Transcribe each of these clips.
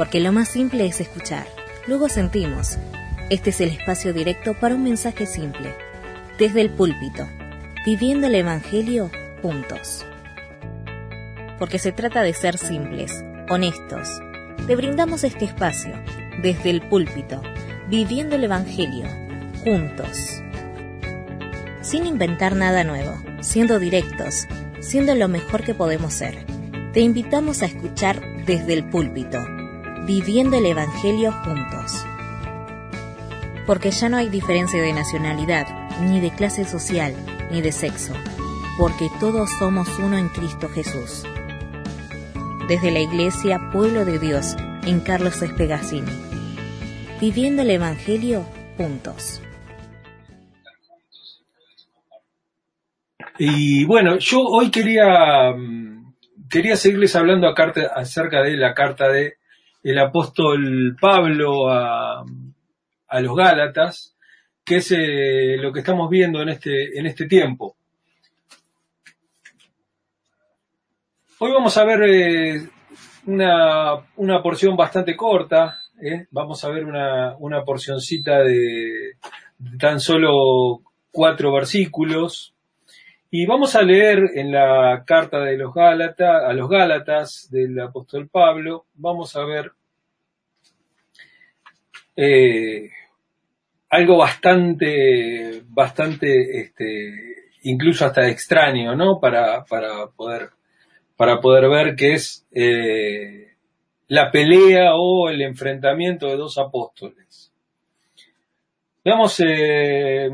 porque lo más simple es escuchar. Luego sentimos. Este es el espacio directo para un mensaje simple. Desde el púlpito. Viviendo el Evangelio juntos. Porque se trata de ser simples, honestos. Te brindamos este espacio. Desde el púlpito. Viviendo el Evangelio juntos. Sin inventar nada nuevo, siendo directos, siendo lo mejor que podemos ser. Te invitamos a escuchar desde el púlpito viviendo el Evangelio juntos. Porque ya no hay diferencia de nacionalidad, ni de clase social, ni de sexo, porque todos somos uno en Cristo Jesús. Desde la Iglesia Pueblo de Dios, en Carlos Espegacini. Viviendo el Evangelio juntos. Y bueno, yo hoy quería, mm, quería seguirles hablando acerca de la carta de el apóstol Pablo a, los Gálatas, que es eh, lo que estamos viendo en este, en este tiempo. Hoy vamos a ver eh, una, porción bastante corta, eh. vamos a ver una, una porcioncita de, de tan solo cuatro versículos, y vamos a leer en la carta de los Gálatas, a los Gálatas del apóstol Pablo, vamos a ver eh, algo bastante, bastante, este, incluso hasta extraño, ¿no? Para, para poder, para poder ver que es eh, la pelea o el enfrentamiento de dos apóstoles. Veamos eh,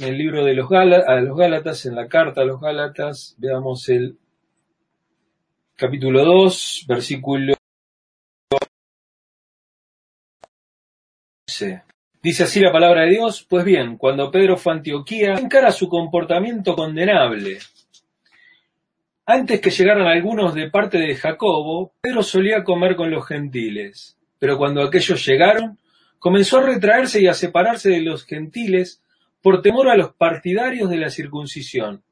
el libro de los, Gálatas, en la carta a los Gálatas, veamos el capítulo 2, versículo Dice así la palabra de Dios, pues bien, cuando Pedro fue a Antioquía, encara su comportamiento condenable. Antes que llegaran algunos de parte de Jacobo, Pedro solía comer con los gentiles, pero cuando aquellos llegaron, comenzó a retraerse y a separarse de los gentiles por temor a los partidarios de la circuncisión.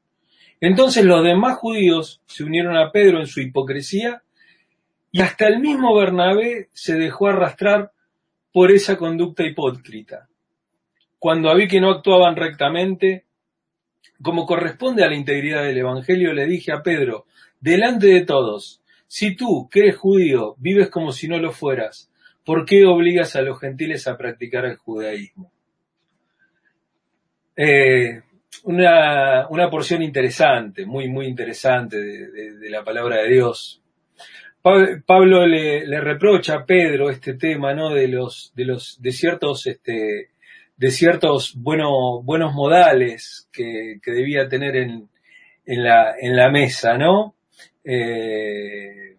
Entonces los demás judíos se unieron a Pedro en su hipocresía y hasta el mismo Bernabé se dejó arrastrar por esa conducta hipócrita. Cuando vi que no actuaban rectamente, como corresponde a la integridad del Evangelio, le dije a Pedro, delante de todos, si tú, que eres judío, vives como si no lo fueras, ¿por qué obligas a los gentiles a practicar el judaísmo? Eh, una, porción interesante, muy, muy interesante de, la palabra de Dios. Pablo le, reprocha a Pedro este tema, ¿no? De los, de los, de ciertos, este, de ciertos buenos, buenos modales que, debía tener en, en, la, en la mesa, ¿no? Eh,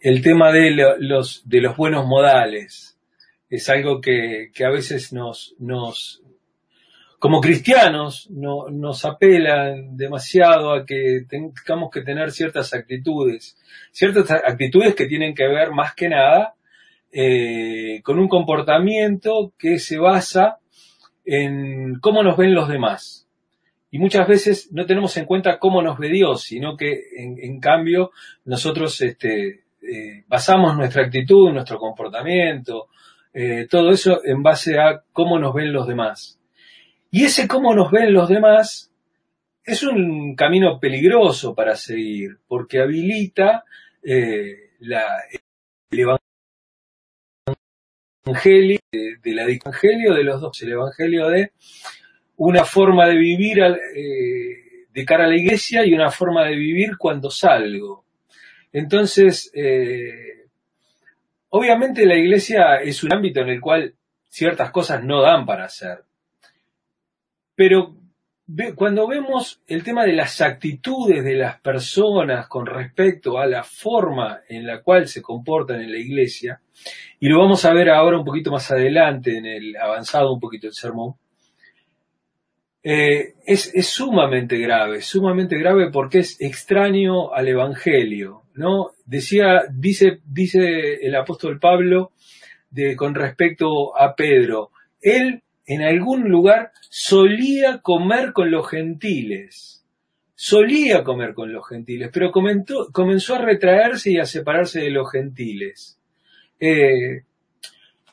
el tema de los, de los buenos modales es algo que, que a veces nos, nos, como cristianos no, nos apelan demasiado a que tengamos que tener ciertas actitudes, ciertas actitudes que tienen que ver más que nada eh, con un comportamiento que se basa en cómo nos ven los demás. Y muchas veces no tenemos en cuenta cómo nos ve Dios, sino que en, cambio nosotros este, eh, basamos nuestra actitud, nuestro comportamiento, eh, todo eso en base a cómo nos ven los demás. Y ese cómo nos ven los demás es un camino peligroso para seguir, porque habilita eh, la, el evangelio de, la evangelio de los dos, el evangelio de una forma de vivir eh, de cara a la iglesia y una forma de vivir cuando salgo. Entonces, eh, obviamente la iglesia es un ámbito en el cual ciertas cosas no dan para hacer. Pero cuando vemos el tema de las actitudes de las personas con respecto a la forma en la cual se comportan en la iglesia, y lo vamos a ver ahora un poquito más adelante en el avanzado un poquito el sermón, eh, es, sumamente grave, sumamente grave porque es extraño al Evangelio, ¿no? Decía, dice, dice el apóstol Pablo de, con respecto a Pedro, él en algún lugar solía comer con los gentiles. solía comer con los gentiles, pero comenzó a retraerse y a separarse de los gentiles. Eh,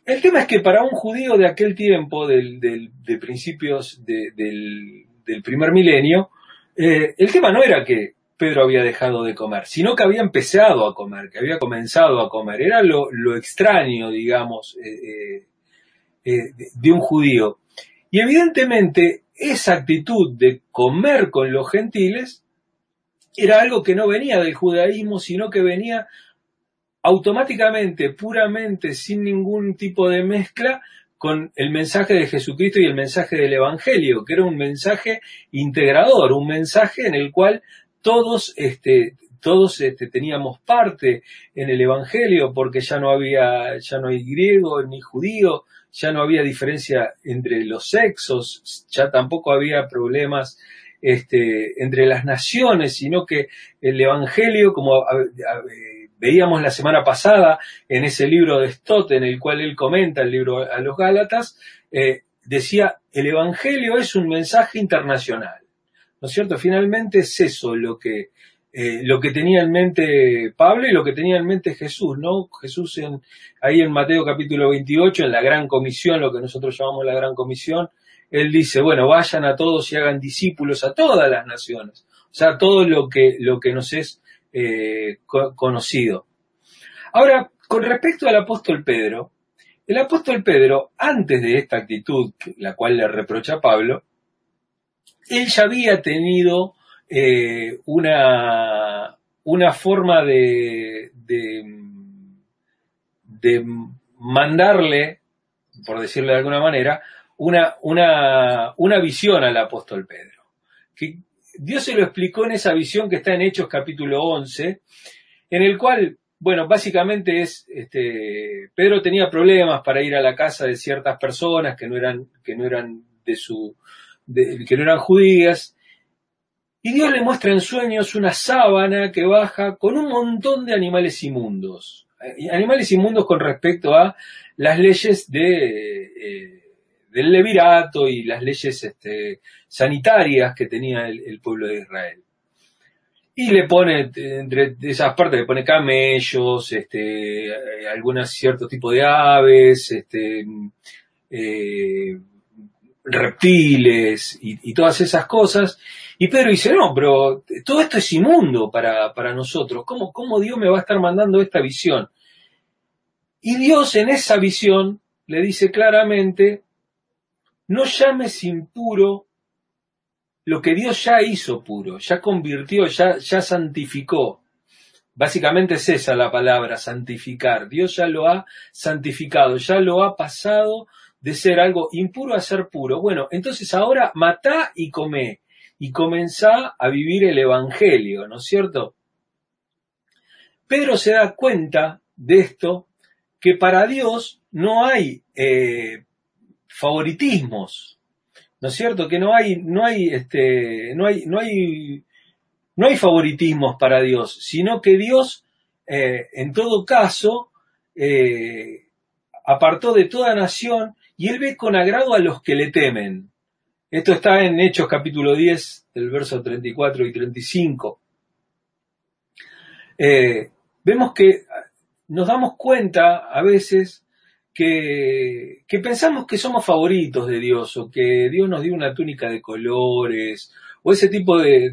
el tema es que para un judío de aquel tiempo, de principios del, primer milenio, eh, el tema no era que Pedro había dejado de comer, sino que había empezado a comer, que había comenzado a comer. Era lo, extraño, digamos, eh, de un judío. Y evidentemente esa actitud de comer con los gentiles era algo que no venía del judaísmo, sino que venía automáticamente, puramente, sin ningún tipo de mezcla, con el mensaje de Jesucristo y el mensaje del Evangelio, que era un mensaje integrador, un mensaje en el cual todos, este, todos este, teníamos parte en el Evangelio, porque ya no había, ya no hay griego ni judío, ya no había diferencia entre los sexos, ya tampoco había problemas este, entre las naciones, sino que el Evangelio, como veíamos la semana pasada en ese libro de Stott, en el cual él comenta el libro a los Gálatas, eh, decía, el Evangelio es un mensaje internacional. ¿No es cierto? Finalmente es eso lo que, eh, lo que tenía en mente Pablo y lo que tenía en mente Jesús, ¿no? Jesús en, ahí en Mateo capítulo 28, en la gran comisión, lo que nosotros llamamos la gran comisión, él dice, bueno, vayan a todos y hagan discípulos a todas las naciones, o sea, todo lo que, lo que nos es eh, conocido. Ahora, con respecto al apóstol Pedro, el apóstol Pedro, antes de esta actitud, la cual le reprocha Pablo, él ya había tenido eh, una, una forma de, de, mandarle, por decirlo de alguna manera, una, una, una visión al apóstol Pedro. Que Dios se lo explicó en esa visión que está en Hechos capítulo 11, en el cual, bueno, básicamente es, este, Pedro tenía problemas para ir a la casa de ciertas personas que no eran, que no eran de su, que no eran judías, y Dios le muestra en sueños una sábana que baja con un montón de animales inmundos. Eh, animales inmundos con respecto a las leyes eh, del levirato y las leyes este, sanitarias que tenía el, pueblo de Israel. Y le pone, entre esas partes, le pone camellos, este, eh, algunos ciertos tipos de aves, este, reptiles y, todas esas cosas. Y Pedro dice, no, pero todo esto es inmundo para, para nosotros. ¿Cómo, ¿Cómo Dios me va a estar mandando esta visión? Y Dios en esa visión le dice claramente, no llames impuro lo que Dios ya hizo puro, ya convirtió, ya, ya santificó. Básicamente es esa la palabra, santificar. Dios ya lo ha santificado, ya lo ha pasado de ser algo impuro a ser puro. Bueno, entonces ahora matá y comé y comenzá a vivir el Evangelio, ¿no es cierto? Pedro se da cuenta de esto, que para Dios no hay eh, favoritismos, ¿no es cierto? Que no hay, no hay, este, no hay, no hay, no hay favoritismos para Dios, sino que Dios, eh, en todo caso, eh, apartó de toda nación y él ve con agrado a los que le temen. Esto está en Hechos capítulo 10, el verso 34 y 35. Eh, vemos que nos damos cuenta a veces que, que, pensamos que somos favoritos de Dios o que Dios nos dio una túnica de colores o ese tipo de,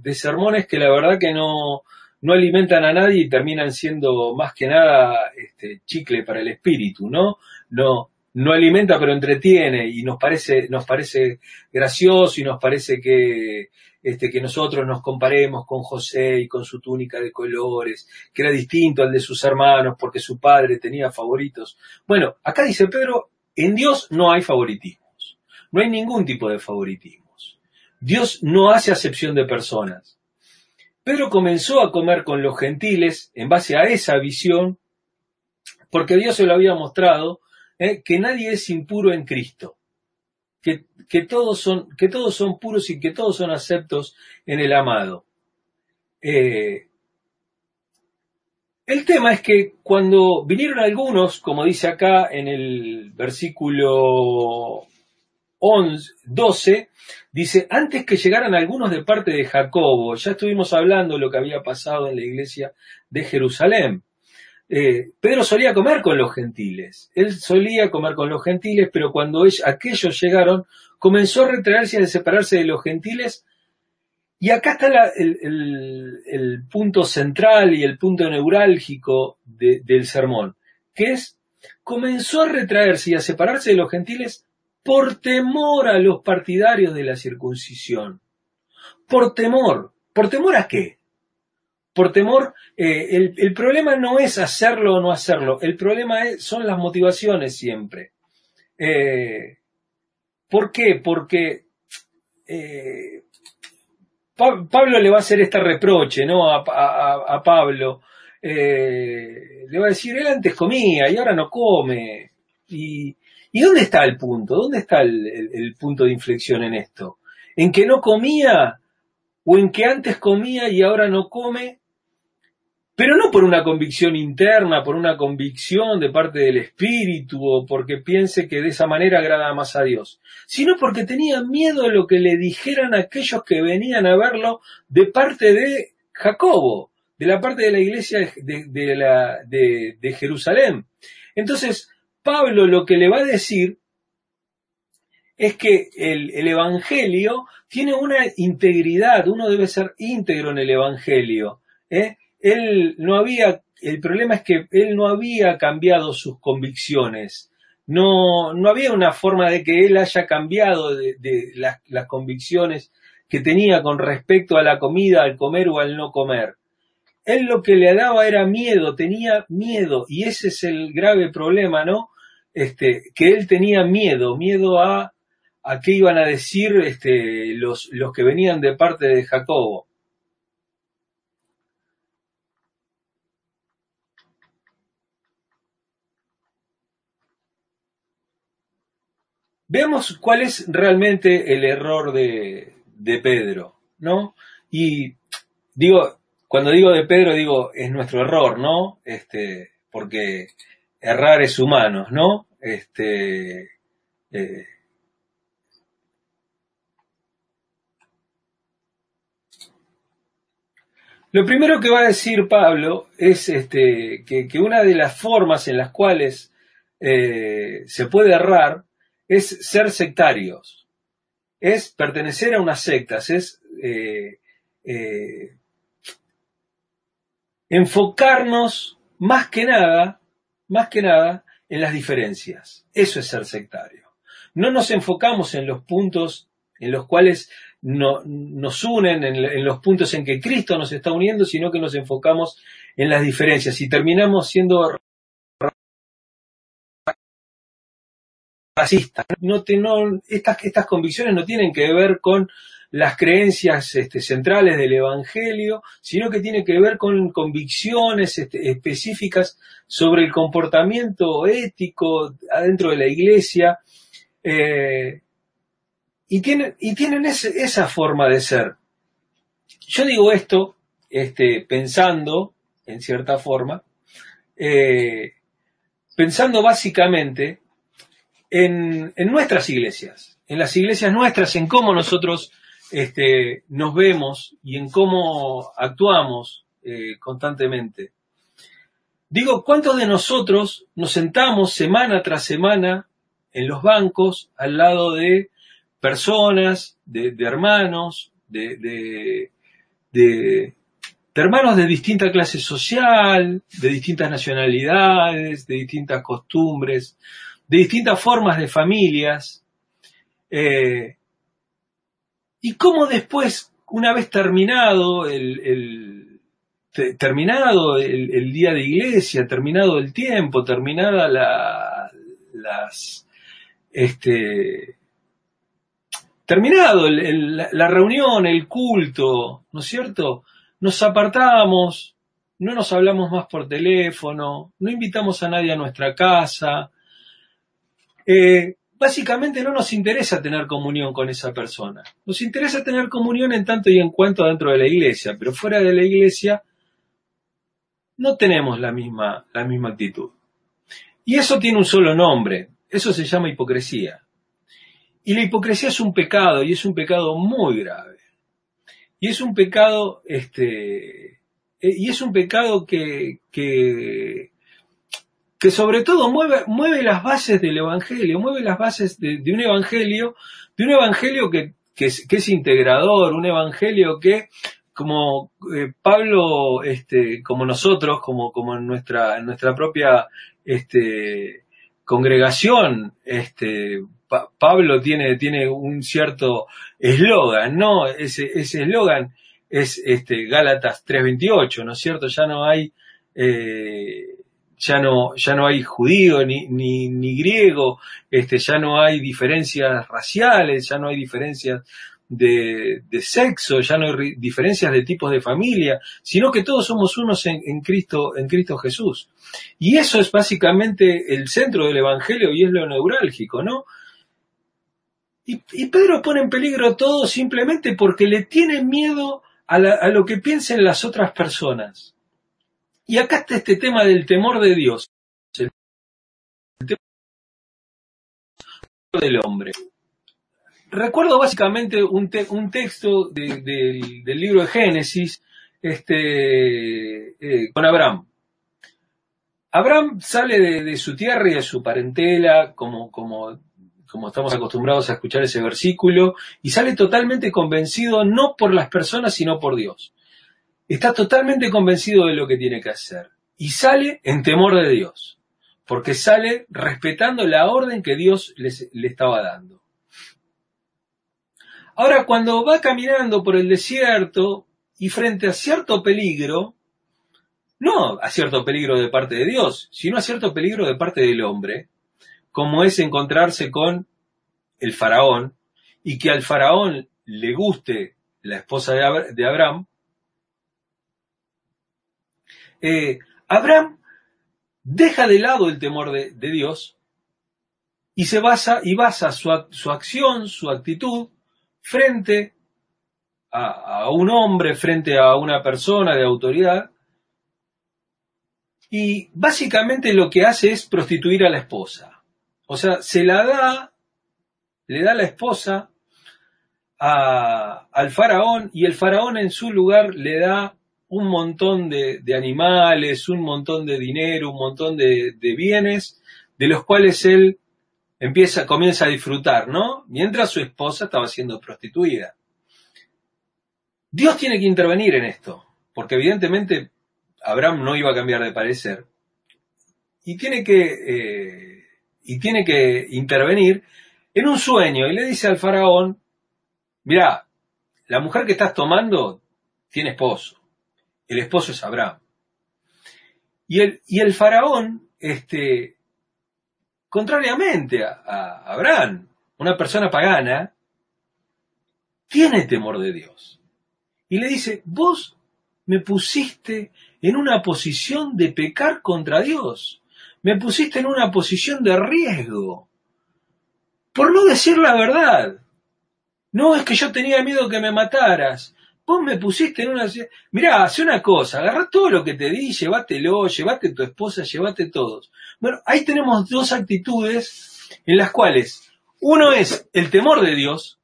de sermones que la verdad que no, no alimentan a nadie y terminan siendo más que nada este, chicle para el espíritu, ¿no? No, no alimenta pero entretiene y nos parece, nos parece gracioso y nos parece que, este, que nosotros nos comparemos con José y con su túnica de colores, que era distinto al de sus hermanos porque su padre tenía favoritos. Bueno, acá dice Pedro, en Dios no hay favoritismos, no hay ningún tipo de favoritismos. Dios no hace acepción de personas. Pedro comenzó a comer con los gentiles en base a esa visión porque Dios se lo había mostrado ¿eh? que nadie es impuro en Cristo, que, todos son, que todos son puros y que todos son aceptos en el amado. Eh, el tema es que cuando vinieron algunos, como dice acá en el versículo 11, 12, dice, antes que llegaran algunos de parte de Jacobo, ya estuvimos hablando de lo que había pasado en la iglesia de Jerusalén. Eh, Pedro solía comer con los gentiles, él solía comer con los gentiles, pero cuando aquellos llegaron, comenzó a retraerse y a separarse de los gentiles y acá está el, punto central y el punto neurálgico del sermón, que es, comenzó a retraerse y a separarse de los gentiles por temor a los partidarios de la circuncisión. Por temor. ¿Por temor a qué? Por temor, eh, el, problema no es hacerlo o no hacerlo, el problema son las motivaciones siempre. Eh, ¿Por qué? Porque eh, Pablo le va a hacer este reproche, ¿no? A, Pablo. Le va a decir, él antes comía y ahora no come. Y, dónde está el punto? ¿Dónde está el punto de inflexión en esto? ¿En que no comía? ¿O en que antes comía y ahora no come? Pero no por una convicción interna, por una convicción de parte del espíritu o porque piense que de esa manera agrada más a Dios, sino porque tenía miedo de lo que le dijeran aquellos que venían a verlo de parte de Jacobo, de la parte de la iglesia de, la, de Jerusalén. Entonces, Pablo lo que le va a decir es que el, el, Evangelio tiene una integridad, uno debe ser íntegro en el Evangelio. ¿eh? Él no había, el problema es que él no había cambiado sus convicciones. No, no había una forma de que él haya cambiado de, las, las convicciones que tenía con respecto a la comida, al comer o al no comer. Él lo que le daba era miedo, tenía miedo, y ese es el grave problema, ¿no? Este, que él tenía miedo, miedo a, a qué iban a decir este, los, los que venían de parte de Jacobo. Veamos cuál es realmente el error de, Pedro, ¿no? Y digo, cuando digo de Pedro, digo, es nuestro error, ¿no? Este, porque errar es humano, ¿no? Este, eh, Lo primero que va a decir Pablo es este, que, una de las formas en las cuales eh, se puede errar es ser sectarios, es pertenecer a unas sectas, es eh, eh, enfocarnos más que nada, más que nada, en las diferencias. Eso es ser sectario. No nos enfocamos en los puntos en los cuales nos unen, en, en, los puntos en que Cristo nos está uniendo, sino que nos enfocamos en las diferencias y terminamos siendo racista. No, estas, estas convicciones no tienen que ver con las creencias este, centrales del Evangelio, sino que tiene que ver con convicciones este, específicas sobre el comportamiento ético adentro de la iglesia. Eh, y tienen, y tienen esa forma de ser. Yo digo esto este, pensando, en cierta forma, eh, pensando básicamente en, nuestras iglesias, en las iglesias nuestras, en cómo nosotros este, nos vemos y en cómo actuamos eh, constantemente. Digo, ¿cuántos de nosotros nos sentamos semana tras semana en los bancos al lado de personas, de, hermanos, de, de, hermanos de distinta clase social, de distintas nacionalidades, de distintas costumbres, de distintas formas de familias, eh, y cómo después, una vez terminado el, terminado el, día de iglesia, terminado el tiempo, terminada la, las, este, terminado la reunión, el culto, ¿no es cierto? Nos apartamos, no nos hablamos más por teléfono, no invitamos a nadie a nuestra casa, eh, básicamente no nos interesa tener comunión con esa persona. Nos interesa tener comunión en tanto y en cuanto dentro de la iglesia, pero fuera de la iglesia no tenemos la misma, la misma actitud. Y eso tiene un solo nombre, eso se llama hipocresía. y la hipocresía es un pecado, y es un pecado muy grave. Y es un pecado, este, eh, y es un pecado que, que, que sobre todo mueve, mueve las bases del Evangelio, mueve las bases de, un Evangelio, de un Evangelio que, que es integrador, un Evangelio que como eh, Pablo, este, como nosotros, como, como en nuestra, en nuestra propia este, congregación, este, Pablo tiene, tiene un cierto eslogan, ¿no? Ese eslogan es este, Gálatas 3.28, ¿no es cierto? Ya no hay, eh, ya no, ya no hay judío ni, ni, griego, este, ya no hay diferencias raciales, ya no hay diferencias de, sexo, ya no hay diferencias de tipos de familia, sino que todos somos unos en, Cristo, en Cristo Jesús. Y eso es básicamente el centro del Evangelio y es lo neurálgico, ¿no? Y, Pedro pone en peligro todo simplemente porque le tiene miedo a, a lo que piensen las otras personas. Y acá está este tema del temor de Dios, el temor del hombre recuerdo básicamente un, un texto del libro de Génesis este, eh, con Abraham. Abraham sale de, su tierra y de su parentela, como estamos acostumbrados a escuchar ese versículo, y sale totalmente convencido no por las personas, sino por Dios. Está totalmente convencido de lo que tiene que hacer. Y sale en temor de Dios, porque sale respetando la orden que Dios le estaba dando. Ahora, cuando va caminando por el desierto y frente a cierto peligro, no a cierto peligro de parte de Dios, sino a cierto peligro de parte del hombre, como es encontrarse con el faraón y que al faraón le guste la esposa de Abraham, eh, Abraham deja de lado el temor de, Dios y se basa y basa su acción, su actitud frente a, un hombre, frente a una persona de autoridad, y básicamente lo que hace es prostituir a la esposa. O sea, se la da, le da la esposa al faraón y el faraón en su lugar le da un montón de, animales, un montón de dinero, un montón de, bienes, de los cuales él empieza, comienza a disfrutar, ¿no? Mientras su esposa estaba siendo prostituida. Dios tiene que intervenir en esto, porque evidentemente Abraham no iba a cambiar de parecer. Y tiene que, eh, y tiene que intervenir en un sueño y le dice al faraón, mira, la mujer que estás tomando tiene esposo. El esposo es Abraham. Y el, y el faraón, este, Contrariamente a, Abraham, una persona pagana, tiene temor de Dios. Y le dice, vos me pusiste en una posición de pecar contra Dios. Me pusiste en una posición de riesgo. Por no decir la verdad. No es que yo tenía miedo que me mataras. Vos me pusiste en una... Mirá, hace una cosa, agarra todo lo que te di, llévatelo, llévate tu esposa, llévate todos. Bueno, ahí tenemos dos actitudes en las cuales uno es el temor de Dios,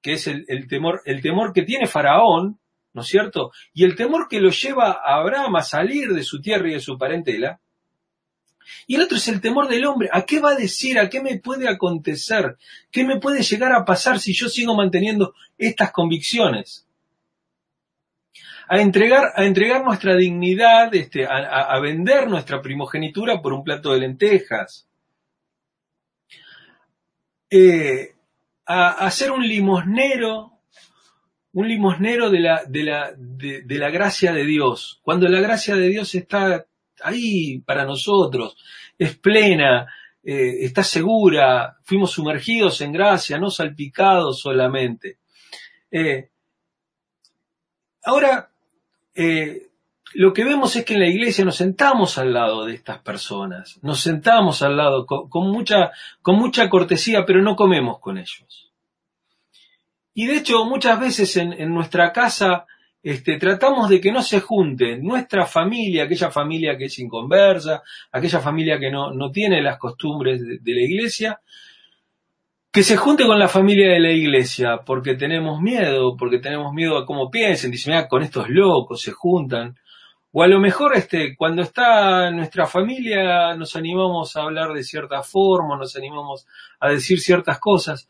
que es el, temor, el temor que tiene Faraón, ¿no es cierto? Y el temor que lo lleva a Abraham a salir de su tierra y de su parentela. Y el otro es el temor del hombre. ¿A qué va a decir? ¿A qué me puede acontecer? ¿Qué me puede llegar a pasar si yo sigo manteniendo estas convicciones? A entregar, a entregar nuestra dignidad, este, a, vender nuestra primogenitura por un plato de lentejas, eh, a, ser un limosnero, un limosnero de la, de, la, de, la gracia de Dios, cuando la gracia de Dios está ahí para nosotros, es plena, eh, está segura, fuimos sumergidos en gracia, no salpicados solamente. Eh, ahora, eh, lo que vemos es que en la iglesia nos sentamos al lado de estas personas, nos sentamos al lado con, mucha, cortesía, pero no comemos con ellos. Y de hecho, muchas veces en, nuestra casa este, tratamos de que no se junten nuestra familia, aquella familia que es inconversa, aquella familia que no tiene las costumbres de, la iglesia, que se junte con la familia de la iglesia, porque tenemos miedo, porque tenemos miedo a cómo piensen, dicen, mira, con estos locos se juntan. O a lo mejor este, cuando está nuestra familia nos animamos a hablar de cierta forma, nos animamos a decir ciertas cosas.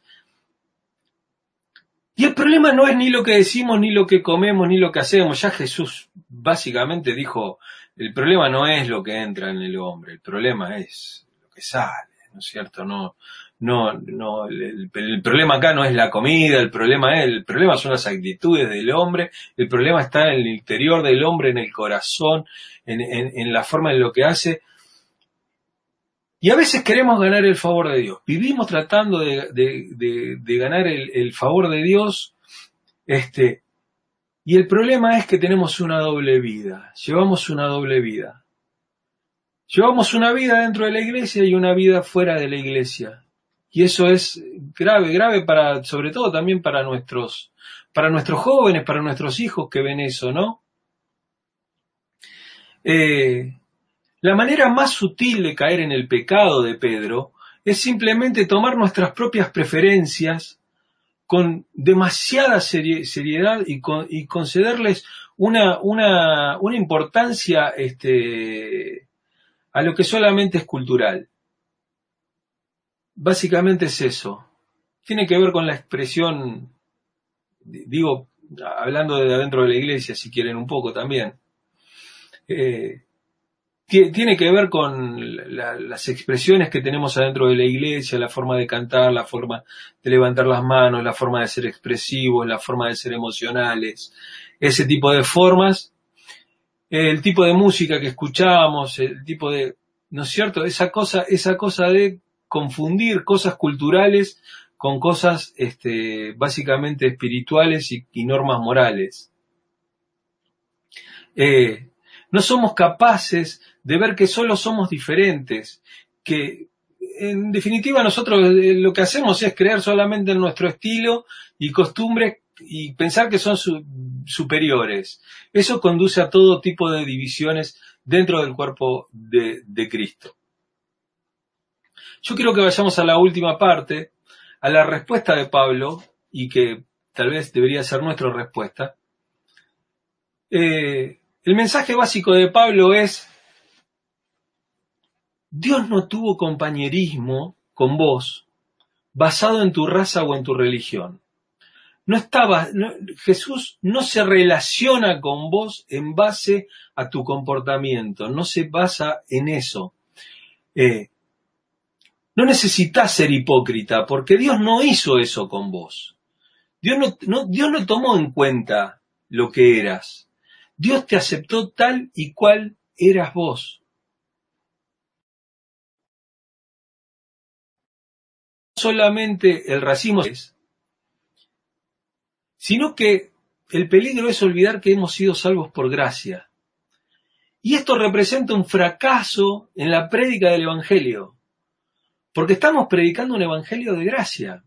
Y el problema no es ni lo que decimos, ni lo que comemos, ni lo que hacemos. Ya Jesús básicamente dijo, el problema no es lo que entra en el hombre, el problema es lo que sale, ¿no es cierto? No, no, no, el, problema acá no es la comida, el problema es, el problema son las actitudes del hombre, el problema está en el interior del hombre, en el corazón, en, en, la forma en lo que hace. Y a veces queremos ganar el favor de Dios. Vivimos tratando de, de, de, ganar el, el, favor de Dios, este, y el problema es que tenemos una doble vida, llevamos una doble vida. Llevamos una vida dentro de la iglesia y una vida fuera de la iglesia. Y eso es grave, grave para, sobre todo también para nuestros, para nuestros jóvenes, para nuestros hijos que ven eso, ¿no? Eh, la manera más sutil de caer en el pecado de Pedro es simplemente tomar nuestras propias preferencias con demasiada seriedad y, concederles una, una, una importancia este, a lo que solamente es cultural. Básicamente es eso. Tiene que ver con la expresión, digo, hablando de adentro de la iglesia, si quieren un poco también. Eh, tiene que ver con las expresiones que tenemos adentro de la iglesia, la forma de cantar, la forma de levantar las manos, la forma de ser expresivos, la forma de ser emocionales, ese tipo de formas, el tipo de música que escuchamos, el tipo de, ¿no es cierto? Esa cosa, esa cosa de confundir cosas culturales con cosas este, básicamente espirituales y, normas morales. Eh, no somos capaces de ver que solo somos diferentes, que en definitiva nosotros eh, lo que hacemos es creer solamente en nuestro estilo y costumbres y pensar que son superiores. Eso conduce a todo tipo de divisiones dentro del cuerpo de Cristo. Yo quiero que vayamos a la última parte, a la respuesta de Pablo, y que tal vez debería ser nuestra respuesta. Eh, el mensaje básico de Pablo es, Dios no tuvo compañerismo con vos basado en tu raza o en tu religión. No estaba, Jesús no se relaciona con vos en base a tu comportamiento, no se basa en eso. Eh, no necesitas ser hipócrita, porque Dios no hizo eso con vos. Dios no, Dios no tomó en cuenta lo que eras. Dios te aceptó tal y cual eras vos. Solamente el racismo es, sino que el peligro es olvidar que hemos sido salvos por gracia. Y esto representa un fracaso en la prédica del Evangelio. Porque estamos predicando un evangelio de gracia.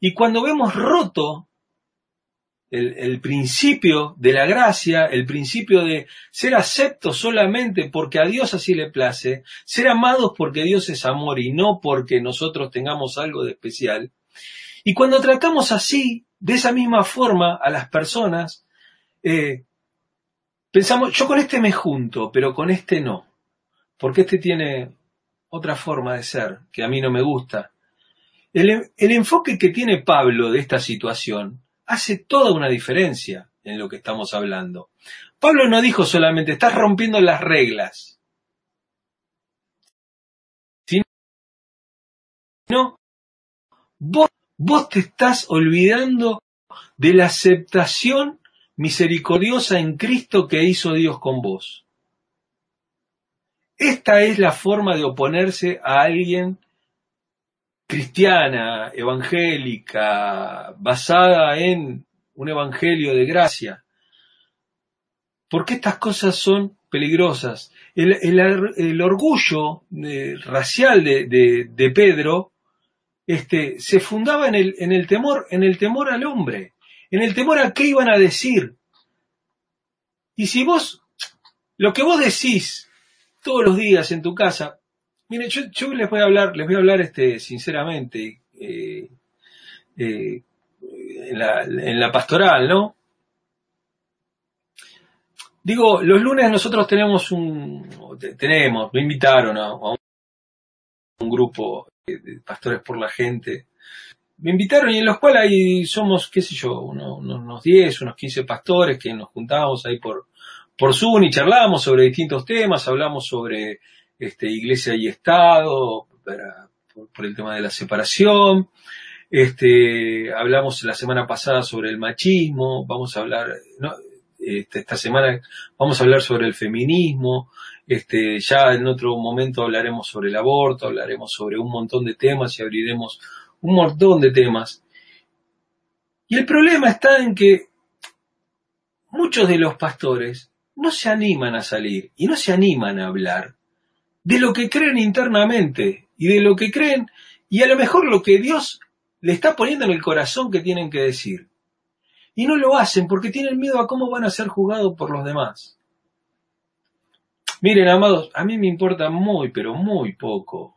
Y cuando vemos roto el, principio de la gracia, el principio de ser aceptos solamente porque a Dios así le place, ser amados porque Dios es amor y no porque nosotros tengamos algo de especial. Y cuando tratamos así, de esa misma forma, a las personas, eh, pensamos, yo con este me junto, pero con este no, porque este tiene otra forma de ser que a mí no me gusta. El, enfoque que tiene Pablo de esta situación hace toda una diferencia en lo que estamos hablando. Pablo no dijo solamente, estás rompiendo las reglas. Sino, vos, vos te estás olvidando de la aceptación misericordiosa en Cristo que hizo Dios con vos. Esta es la forma de oponerse a alguien cristiana, evangélica, basada en un evangelio de gracia. Porque estas cosas son peligrosas. El, orgullo eh, racial de, Pedro este, se fundaba en el, temor, en el temor al hombre, en el temor a qué iban a decir. Y si vos, lo que vos decís todos los días en tu casa. Mire, yo, les voy a hablar, les voy a hablar este, sinceramente. Eh, eh, en, la, pastoral, ¿no? Digo, los lunes nosotros tenemos un, tenemos, me invitaron a, un grupo de pastores por la gente, me invitaron y en los cuales ahí somos, qué sé yo, unos, 10, unos 15 pastores que nos juntábamos ahí por, por Zoom y charlábamos sobre distintos temas, hablamos sobre este, iglesia y Estado, por, el tema de la separación, este, hablamos la semana pasada sobre el machismo, vamos a hablar, este, esta semana vamos a hablar sobre el feminismo, este, ya en otro momento hablaremos sobre el aborto, hablaremos sobre un montón de temas y abriremos un montón de temas. Y el problema está en que muchos de los pastores no se animan a salir y no se animan a hablar de lo que creen internamente y de lo que creen y a lo mejor lo que Dios le está poniendo en el corazón que tienen que decir. Y no lo hacen porque tienen miedo a cómo van a ser juzgados por los demás. Miren, amados, a mí me importa muy, pero muy poco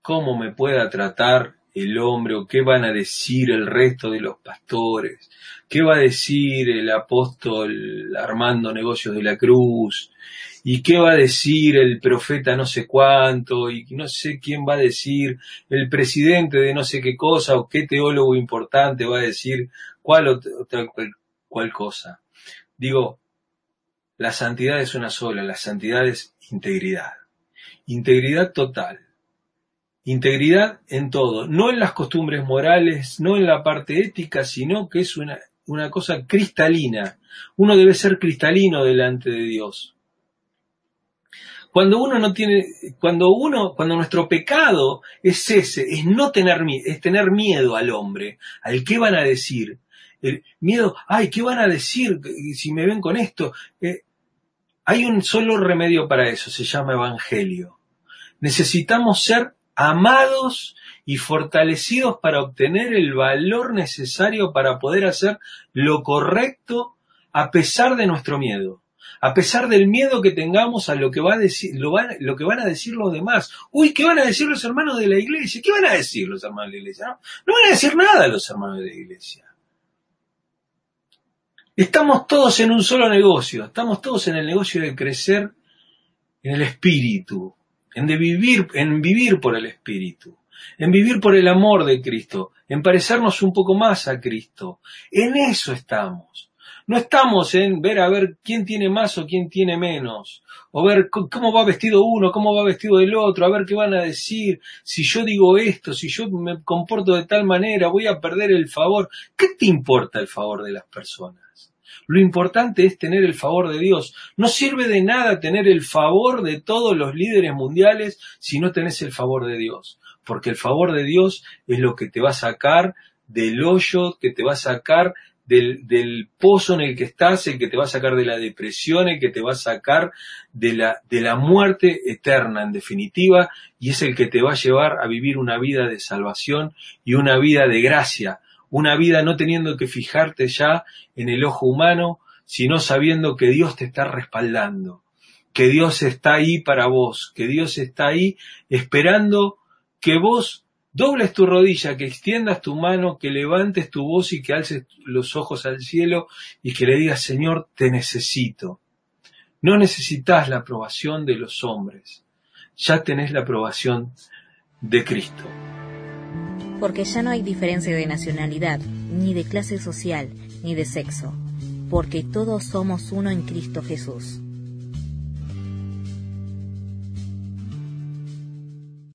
cómo me pueda tratar el hombre o qué van a decir el resto de los pastores, qué va a decir el apóstol Armando Negocios de la Cruz y qué va a decir el profeta no sé cuánto y no sé quién va a decir el presidente de no sé qué cosa o qué teólogo importante va a decir cuál otra cual cosa. Digo, la santidad es una sola, la santidad es integridad. Integridad total Integridad en todo, no en las costumbres morales, no en la parte ética, sino que es una, una cosa cristalina. Uno debe ser cristalino delante de Dios. Cuando uno no tiene, cuando uno, cuando nuestro pecado es ese, es no tener, es tener miedo al hombre, al qué van a decir, el miedo, ay, ¿qué van a decir si me ven con esto? Eh, hay un solo remedio para eso, se llama evangelio. Necesitamos ser amados y fortalecidos para obtener el valor necesario para poder hacer lo correcto a pesar de nuestro miedo, a pesar del miedo que tengamos a lo que, va a decir, lo, que van a decir los demás. Uy, ¿qué van a decir los hermanos de la iglesia? ¿Qué van a decir los hermanos de la iglesia? No, no van a decir nada los hermanos de la iglesia. Estamos todos en un solo negocio, estamos todos en el negocio de crecer en el espíritu, en, vivir, en vivir por el Espíritu, en vivir por el amor de Cristo, en parecernos un poco más a Cristo. En eso estamos. No estamos en ver a ver quién tiene más o quién tiene menos, o ver cómo va vestido uno, cómo va vestido el otro, a ver qué van a decir, si yo digo esto, si yo me comporto de tal manera, voy a perder el favor. ¿Qué te importa el favor de las personas? Lo importante es tener el favor de Dios. No sirve de nada tener el favor de todos los líderes mundiales si no tenés el favor de Dios. Porque el favor de Dios es lo que te va a sacar del hoyo, que te va a sacar del, del, pozo en el que estás, el que te va a sacar de la depresión, el que te va a sacar de la, de la muerte eterna, en definitiva, y es el que te va a llevar a vivir una vida de salvación y una vida de gracia, una vida no teniendo que fijarte ya en el ojo humano, sino sabiendo que Dios te está respaldando, que Dios está ahí para vos, que Dios está ahí esperando que vos dobles tu rodilla, que extiendas tu mano, que levantes tu voz y que alces los ojos al cielo y que le digas, Señor, te necesito. No necesitas la aprobación de los hombres, ya tenés la aprobación de Cristo porque ya no hay diferencia de nacionalidad, ni de clase social, ni de sexo, porque todos somos uno en Cristo Jesús.